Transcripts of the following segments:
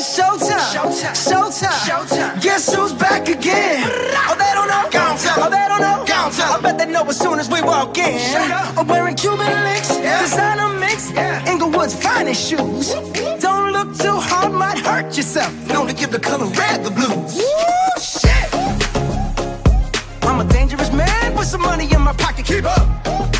it's showtime. Showtime. Showtime. Showtime. Guess who's back again? Oh, they don't know. Oh, they don't know. I bet they know as soon as we walk in. I'm wearing Cuban links, yeah. designer mix, yeah. Inglewood's finest shoes. Don't look too hard, might hurt yourself. Known to give the color red the blues. Woo, shit. I'm a dangerous man with some money in my pocket. Keep up.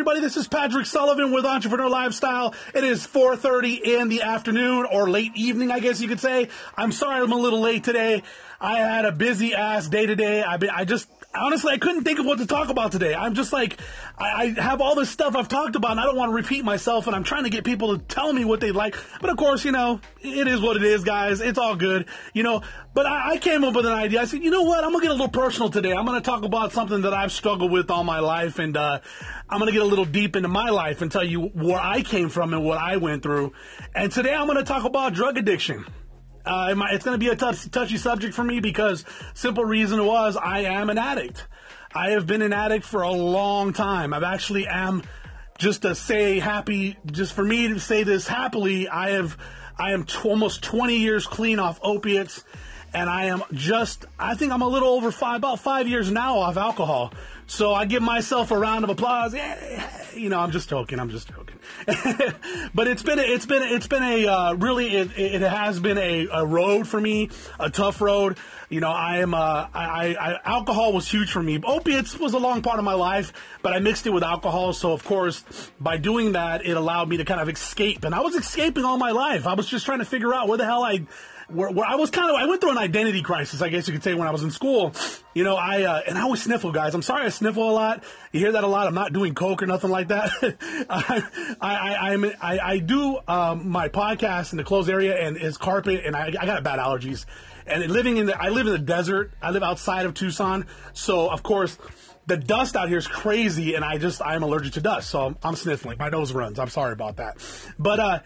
Everybody. This is Patrick Sullivan with Entrepreneur Lifestyle. It is 4.30 in the afternoon or late evening, I guess you could say. I'm sorry I'm a little late today. I had a busy ass day today. I, I just, honestly, I couldn't think of what to talk about today. I'm just like, I, I have all this stuff I've talked about and I don't want to repeat myself and I'm trying to get people to tell me what they like. But of course, you know, it is what it is, guys. It's all good, you know. But I, I came up with an idea. I said, you know what? I'm to get a little personal today. I'm to talk about something that I've struggled with all my life and, uh, I'm to get a little deep into my life and tell you where I came from and what I went through. And today I'm to talk about drug addiction. Uh, it's going to be a tough, touchy subject for me because simple reason was I am an addict. I have been an addict for a long time. I've actually am just to say happy, just for me to say this happily, I have, I am t- almost 20 years clean off opiates and I am just, I think I'm a little over five, about five years now off alcohol. So I give myself a round of applause. You know, I'm just joking. I'm just joking. but it's been, it's been, it's been a uh, really, it, it has been a, a road for me, a tough road. You know, I am, uh, I, I, alcohol was huge for me. Opiates was a long part of my life, but I mixed it with alcohol. So of course, by doing that, it allowed me to kind of escape. And I was escaping all my life. I was just trying to figure out where the hell I, where, where I was kind of I went through an identity crisis, I guess you could say, when I was in school. You know, I uh, and I always sniffle, guys. I'm sorry, I sniffle a lot. You hear that a lot. I'm not doing coke or nothing like that. I, I, I, I, I do um, my podcast in the closed area and it's carpet, and I, I got bad allergies. And living in the, I live in the desert. I live outside of Tucson, so of course. The dust out here is crazy, and I just I am allergic to dust, so I'm, I'm sniffling. My nose runs. I'm sorry about that, but uh,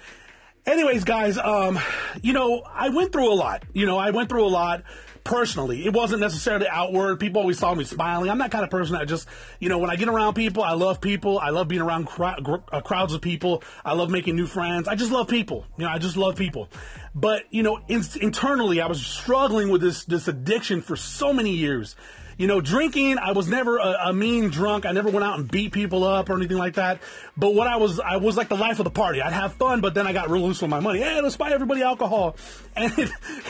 anyways, guys, um, you know, I went through a lot. You know, I went through a lot personally. It wasn't necessarily outward. People always saw me smiling. I'm that kind of person that just, you know, when I get around people, I love people. I love being around uh, crowds of people. I love making new friends. I just love people. You know, I just love people. But, you know, in- internally, I was struggling with this, this addiction for so many years. You know, drinking, I was never a, a mean drunk. I never went out and beat people up or anything like that. But what I was, I was like the life of the party. I'd have fun, but then I got real loose with my money. Hey, let's buy everybody alcohol. And,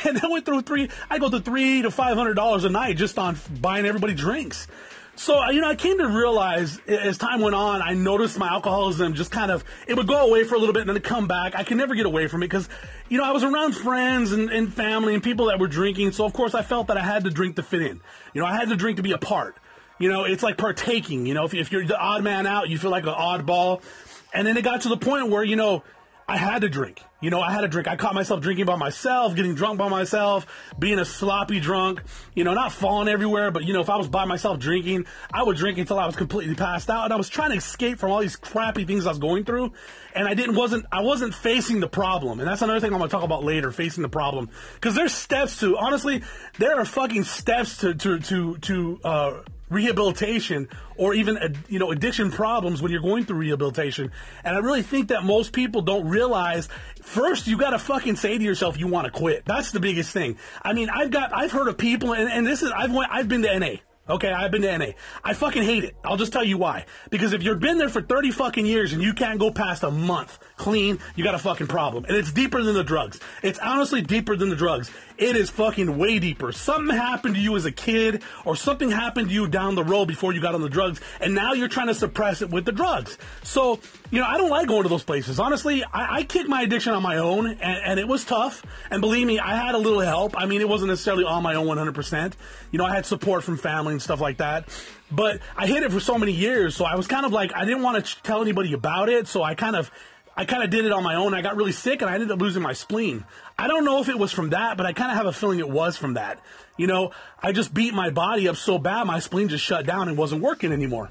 and I went through three, I go to three to five hundred dollars a night just on buying everybody drinks. So, uh, you know, I came to realize as time went on, I noticed my alcoholism just kind of, it would go away for a little bit and then it'd come back. I could never get away from it because, you know, I was around friends and, and family and people that were drinking. So, of course, I felt that I had to drink to fit in. You know, I had to drink to be a part. You know, it's like partaking. You know, if, if you're the odd man out, you feel like an oddball. And then it got to the point where, you know, I had to drink. You know, I had to drink. I caught myself drinking by myself, getting drunk by myself, being a sloppy drunk, you know, not falling everywhere, but, you know, if I was by myself drinking, I would drink until I was completely passed out. And I was trying to escape from all these crappy things I was going through. And I didn't, wasn't, I wasn't facing the problem. And that's another thing I'm to talk about later, facing the problem. Cause there's steps to, honestly, there are fucking steps to, to, to, to, uh, rehabilitation or even you know addiction problems when you're going through rehabilitation and i really think that most people don't realize first you got to fucking say to yourself you want to quit that's the biggest thing i mean i've got i've heard of people and, and this is i've went i've been to na Okay, I've been to NA. I fucking hate it. I'll just tell you why. Because if you've been there for 30 fucking years and you can't go past a month clean, you got a fucking problem. And it's deeper than the drugs. It's honestly deeper than the drugs. It is fucking way deeper. Something happened to you as a kid, or something happened to you down the road before you got on the drugs, and now you're trying to suppress it with the drugs. So, you know, I don't like going to those places. Honestly, I, I kicked my addiction on my own, and, and it was tough. And believe me, I had a little help. I mean, it wasn't necessarily on my own 100%. You know, I had support from family and stuff like that. But I hid it for so many years, so I was kind of like, I didn't want to tell anybody about it, so I kind of I kind of did it on my own. I got really sick and I ended up losing my spleen. I don't know if it was from that, but I kind of have a feeling it was from that. You know, I just beat my body up so bad, my spleen just shut down and wasn't working anymore.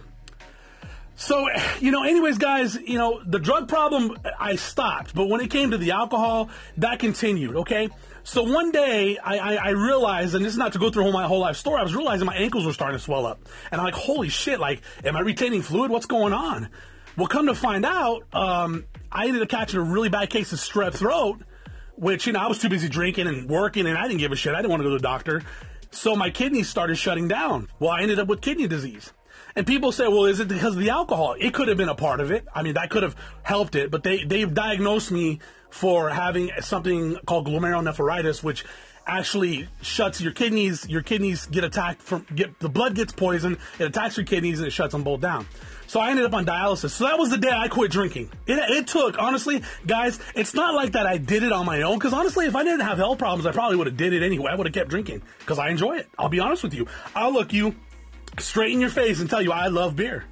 So, you know, anyways, guys, you know, the drug problem, I stopped. But when it came to the alcohol, that continued, okay? So one day, I, I, I, realized, and this is not to go through my whole life story, I was realizing my ankles were starting to swell up. And I'm like, holy shit, like, am I retaining fluid? What's going on? Well, come to find out, um, I ended up catching a really bad case of strep throat, which, you know, I was too busy drinking and working and I didn't give a shit. I didn't want to go to the doctor. So my kidneys started shutting down. Well, I ended up with kidney disease. And people say, well, is it because of the alcohol? It could have been a part of it. I mean, that could have helped it, but they, they've diagnosed me for having something called glomerulonephritis, which actually shuts your kidneys. Your kidneys get attacked from get the blood gets poisoned. It attacks your kidneys and it shuts them both down. So I ended up on dialysis. So that was the day I quit drinking. It, it took honestly, guys. It's not like that I did it on my own. Because honestly, if I didn't have health problems, I probably would have did it anyway. I would have kept drinking because I enjoy it. I'll be honest with you. I'll look you straight in your face and tell you I love beer.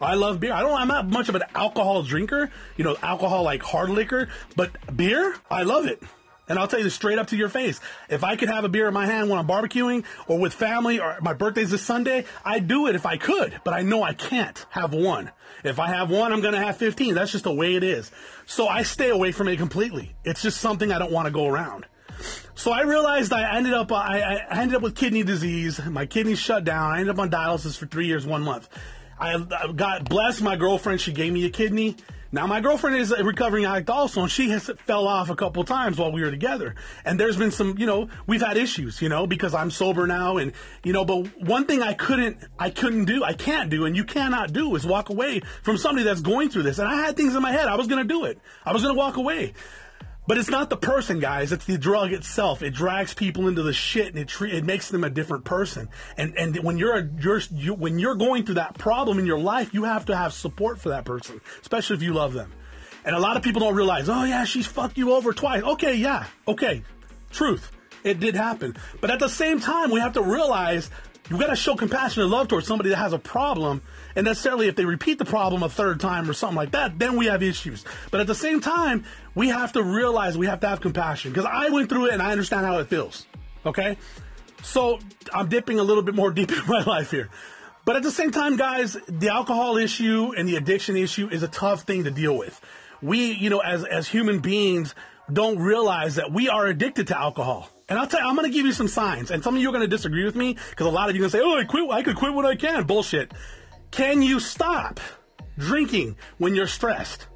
I love beer. I don't. I'm not much of an alcohol drinker. You know, alcohol like hard liquor, but beer, I love it. And I'll tell you straight up to your face. If I could have a beer in my hand when I'm barbecuing or with family or my birthday's this Sunday, I'd do it if I could, but I know I can't have one. If I have one, I'm going to have 15. That's just the way it is. So I stay away from it completely. It's just something I don't want to go around. So I realized I ended up I, I ended up with kidney disease. My kidneys shut down. I ended up on dialysis for three years, one month. I, I got blessed. My girlfriend she gave me a kidney. Now my girlfriend is a recovering addict also, and she has fell off a couple times while we were together. And there's been some, you know, we've had issues, you know, because I'm sober now, and you know. But one thing I couldn't, I couldn't do, I can't do, and you cannot do is walk away from somebody that's going through this. And I had things in my head. I was going to do it. I was going to walk away. But it's not the person, guys. It's the drug itself. It drags people into the shit and it tre- it makes them a different person. And and when you're a, you're you, when you're going through that problem in your life, you have to have support for that person, especially if you love them. And a lot of people don't realize, oh yeah, she's fucked you over twice. Okay, yeah, okay, truth, it did happen. But at the same time, we have to realize you got to show compassion and love towards somebody that has a problem. And necessarily, if they repeat the problem a third time or something like that, then we have issues. But at the same time, we have to realize we have to have compassion because I went through it and I understand how it feels. Okay? So I'm dipping a little bit more deep in my life here. But at the same time, guys, the alcohol issue and the addiction issue is a tough thing to deal with. We, you know, as, as human beings, don't realize that we are addicted to alcohol. And I'll tell you, I'm going to give you some signs. And some of you are going to disagree with me because a lot of you are going to say, oh, I quit. I could quit when I can. Bullshit. Can you stop drinking when you're stressed?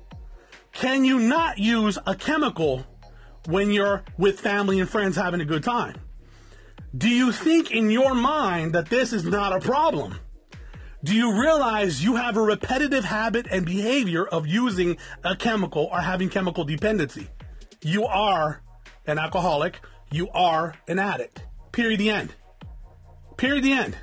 Can you not use a chemical when you're with family and friends having a good time? Do you think in your mind that this is not a problem? Do you realize you have a repetitive habit and behavior of using a chemical or having chemical dependency? You are an alcoholic you are an addict. Period. The end. Period. The end.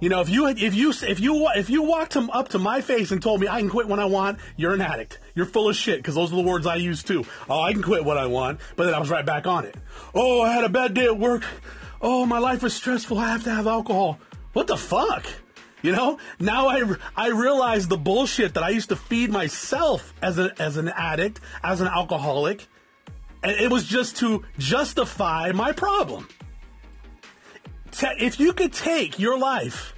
You know, if you if you if you if you walked him up to my face and told me I can quit when I want, you're an addict. You're full of shit because those are the words I use too. Oh, I can quit when I want, but then I was right back on it. Oh, I had a bad day at work. Oh, my life is stressful. I have to have alcohol. What the fuck? You know, now I, I realize the bullshit that I used to feed myself as a, as an addict, as an alcoholic, and it was just to justify my problem. If you could take your life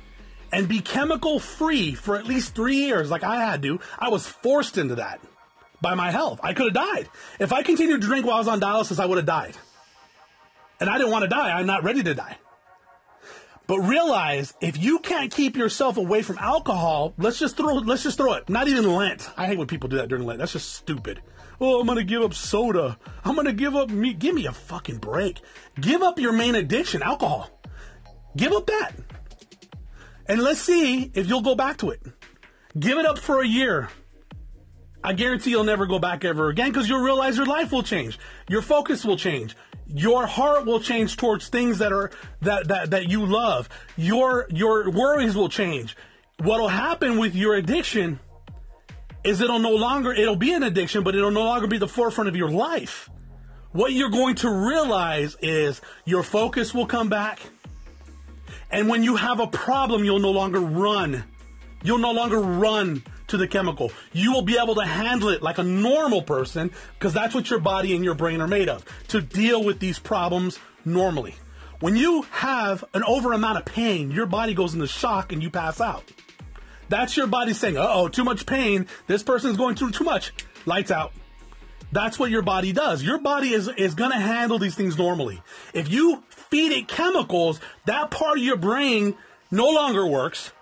and be chemical free for at least three years, like I had to, I was forced into that by my health. I could have died. If I continued to drink while I was on dialysis, I would have died. And I didn't want to die. I'm not ready to die. But realize if you can't keep yourself away from alcohol, let's just throw let's just throw it. Not even Lent. I hate when people do that during Lent. That's just stupid. Oh, I'm gonna give up soda. I'm gonna give up meat. Give me a fucking break. Give up your main addiction, alcohol. Give up that. And let's see if you'll go back to it. Give it up for a year. I guarantee you'll never go back ever again because you'll realize your life will change. Your focus will change. Your heart will change towards things that are that that, that you love. Your your worries will change. What'll happen with your addiction is it'll no longer it'll be an addiction, but it'll no longer be the forefront of your life. What you're going to realize is your focus will come back. And when you have a problem, you'll no longer run. You'll no longer run to the chemical. You will be able to handle it like a normal person because that's what your body and your brain are made of to deal with these problems normally. When you have an over amount of pain, your body goes into shock and you pass out. That's your body saying, uh oh, too much pain. This person is going through too much. Lights out. That's what your body does. Your body is, is going to handle these things normally. If you feed it chemicals, that part of your brain no longer works.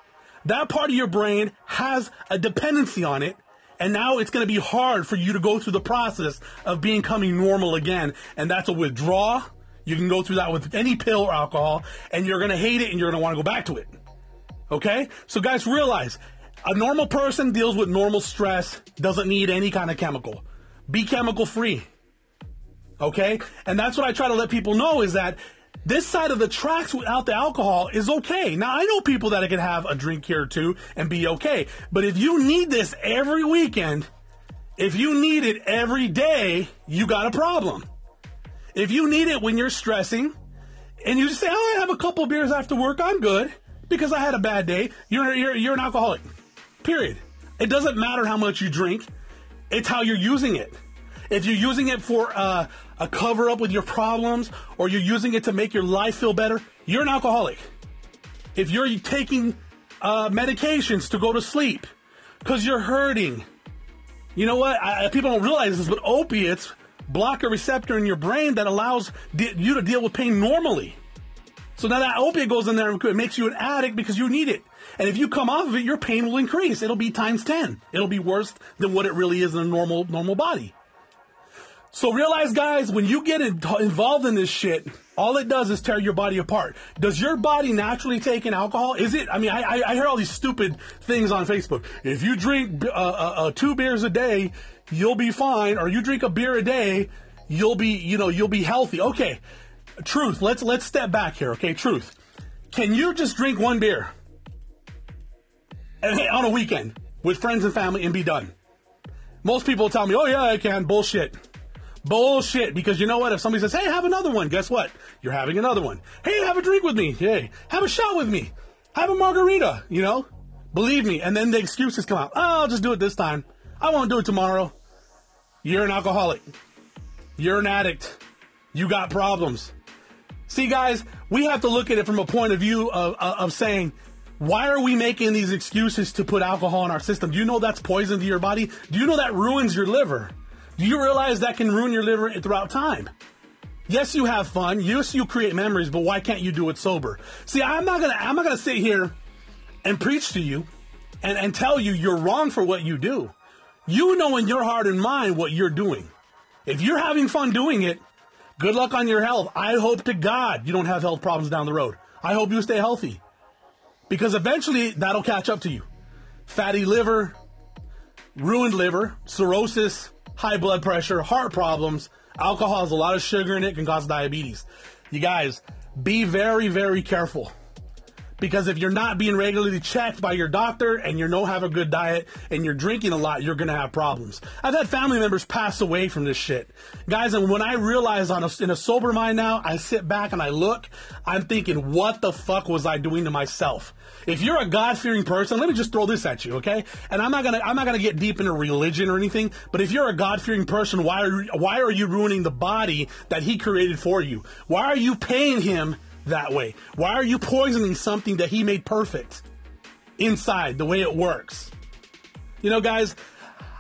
That part of your brain has a dependency on it. And now it's going to be hard for you to go through the process of becoming normal again. And that's a withdrawal. You can go through that with any pill or alcohol, and you're going to hate it and you're going to want to go back to it. Okay? So, guys, realize a normal person deals with normal stress, doesn't need any kind of chemical. Be chemical free. Okay? And that's what I try to let people know is that this side of the tracks without the alcohol is okay. Now, I know people that can have a drink here or two and be okay. But if you need this every weekend, if you need it every day, you got a problem. If you need it when you're stressing and you just say, oh, I have a couple beers after work, I'm good because I had a bad day, you're, you're, you're an alcoholic. Period. It doesn't matter how much you drink, it's how you're using it. If you're using it for uh, a cover up with your problems or you're using it to make your life feel better, you're an alcoholic. If you're taking uh, medications to go to sleep because you're hurting, you know what? I, people don't realize this, but opiates block a receptor in your brain that allows you to deal with pain normally. So now that opiate goes in there and it makes you an addict because you need it. And if you come off of it, your pain will increase. It'll be times 10. It'll be worse than what it really is in a normal, normal body. So realize, guys, when you get involved in this shit, all it does is tear your body apart. Does your body naturally take in alcohol? Is it? I mean, I, I hear all these stupid things on Facebook. If you drink uh, uh, uh, two beers a day, you'll be fine. Or you drink a beer a day, you'll be, you know, you'll be healthy. Okay, truth. Let's let's step back here, okay? Truth. Can you just drink one beer on a weekend with friends and family and be done? Most people tell me, "Oh yeah, I can." Bullshit. Bullshit. Because you know what? If somebody says, "Hey, have another one," guess what? You're having another one. Hey, have a drink with me. Hey, have a shot with me. Have a margarita. You know, believe me. And then the excuses come out. Oh, I'll just do it this time. I won't do it tomorrow. You're an alcoholic. You're an addict. You got problems. See, guys, we have to look at it from a point of view of, of saying, why are we making these excuses to put alcohol in our system? Do you know that's poison to your body? Do you know that ruins your liver? Do you realize that can ruin your liver throughout time? Yes, you have fun. Yes, you create memories, but why can't you do it sober? See, I'm not gonna I'm not gonna sit here and preach to you and, and tell you you're wrong for what you do. You know in your heart and mind what you're doing. If you're having fun doing it, Good luck on your health. I hope to God you don't have health problems down the road. I hope you stay healthy. Because eventually that'll catch up to you. Fatty liver, ruined liver, cirrhosis, high blood pressure, heart problems, alcohol has a lot of sugar in it, can cause diabetes. You guys, be very, very careful. Because if you're not being regularly checked by your doctor and you don't have a good diet and you're drinking a lot, you're going to have problems. I've had family members pass away from this shit. Guys, and when I realize on a, in a sober mind now, I sit back and I look, I'm thinking, what the fuck was I doing to myself? If you're a God-fearing person, let me just throw this at you, okay? And I'm not gonna, I'm not gonna get deep into religion or anything, but if you're a God-fearing person, why are, why are you ruining the body that He created for you? Why are you paying Him that way? Why are you poisoning something that he made perfect inside the way it works? You know, guys,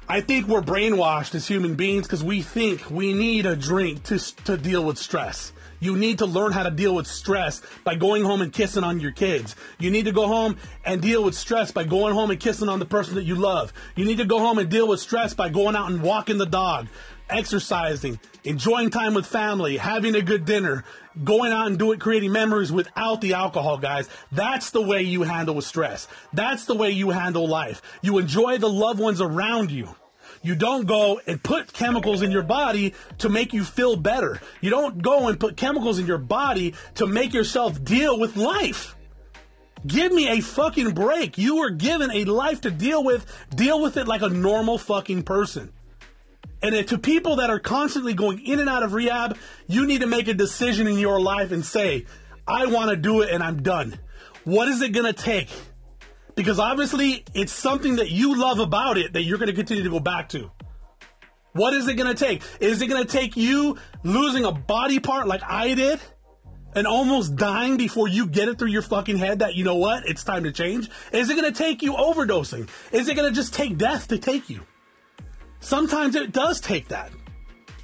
I think we're brainwashed as human beings because we think we need a drink to, to deal with stress. You need to learn how to deal with stress by going home and kissing on your kids. You need to go home and deal with stress by going home and kissing on the person that you love. You need to go home and deal with stress by going out and walking the dog exercising, enjoying time with family, having a good dinner, going out and doing it, creating memories without the alcohol, guys. That's the way you handle stress. That's the way you handle life. You enjoy the loved ones around you. You don't go and put chemicals in your body to make you feel better. You don't go and put chemicals in your body to make yourself deal with life. Give me a fucking break. You were given a life to deal with. Deal with it like a normal fucking person. And to people that are constantly going in and out of rehab, you need to make a decision in your life and say, I want to do it and I'm done. What is it going to take? Because obviously it's something that you love about it that you're going to continue to go back to. What is it going to take? Is it going to take you losing a body part like I did and almost dying before you get it through your fucking head that, you know what, it's time to change? Is it going to take you overdosing? Is it going to just take death to take you? Sometimes it does take that.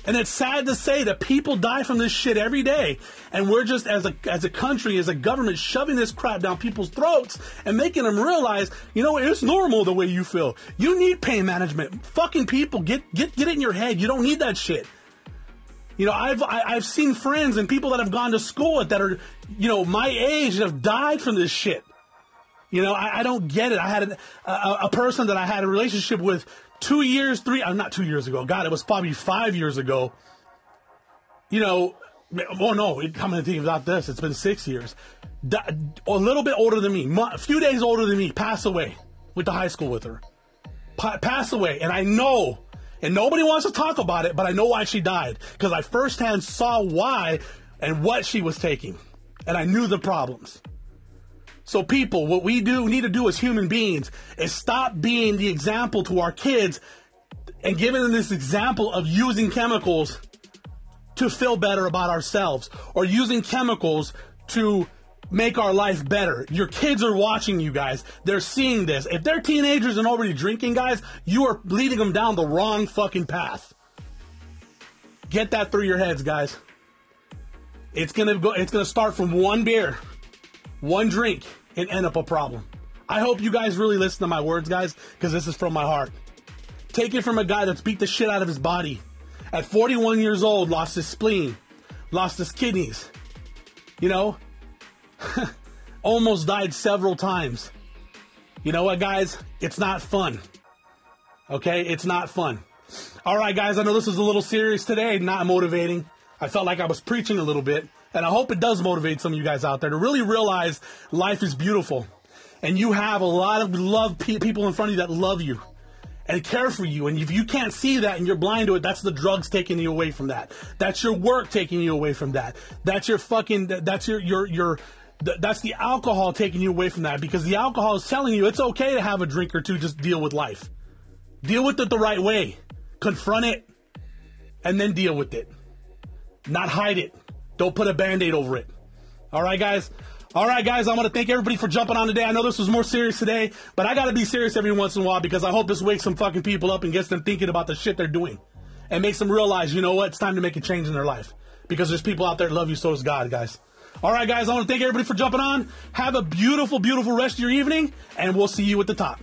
And it's sad to say that people die from this shit every day, and we're just as a as a country, as a government, shoving this crap down people's throats and making them realize, you know, it's normal the way you feel. You need pain management. Fucking people, get get get it in your head. You don't need that shit. You know, I've I, have i have seen friends and people that have gone to school that are, you know, my age that have died from this shit. You know, I, I don't get it. I had a, a, a person that I had a relationship with two years, three, uh, not two years ago. God, it was probably five years ago. You know, oh no, i'm coming to think about this, it's been six years. A little bit older than me, a few days older than me, pass away. Went to high school with her. Pa- pass away, and I know, and nobody wants to talk about it, but I know why she died because I firsthand saw why and what she was taking, and I knew the problems. So, people, what we do need to do as human beings is stop being the example to our kids and giving them this example of using chemicals to feel better about ourselves or using chemicals to make our life better. Your kids are watching you guys. They're seeing this. If they're teenagers and already drinking, guys, you are leading them down the wrong fucking path. Get that through your heads, guys. It's gonna go. It's gonna start from one beer, one drink, and end up a problem. I hope you guys really listen to my words, guys, because this is from my heart. Take it from a guy that's beat the shit out of his body. At 41 years old, lost his spleen, lost his kidneys. You know, almost died several times. You know what, guys? It's not fun. Okay? It's not fun. All right, guys, I know this is a little serious today, not motivating. I felt like I was preaching a little bit. And I hope it does motivate some of you guys out there to really realize life is beautiful. And you have a lot of love pe- people in front of you that love you and care for you. And if you can't see that and you're blind to it, that's the drugs taking you away from that. That's your work taking you away from that. That's your fucking, that's your, your, your, that's the alcohol taking you away from that because the alcohol is telling you it's okay to have a drink or two, just deal with life. Deal with it the right way. Confront it and then deal with it. Not hide it. Don't put a band aid over it. All right, guys? All right, guys, I want to thank everybody for jumping on today. I know this was more serious today, but I got to be serious every once in a while because I hope this wakes some fucking people up and gets them thinking about the shit they're doing and makes them realize, you know what, it's time to make a change in their life because there's people out there that love you, so does God, guys. All right, guys, I want to thank everybody for jumping on. Have a beautiful, beautiful rest of your evening, and we'll see you at the top.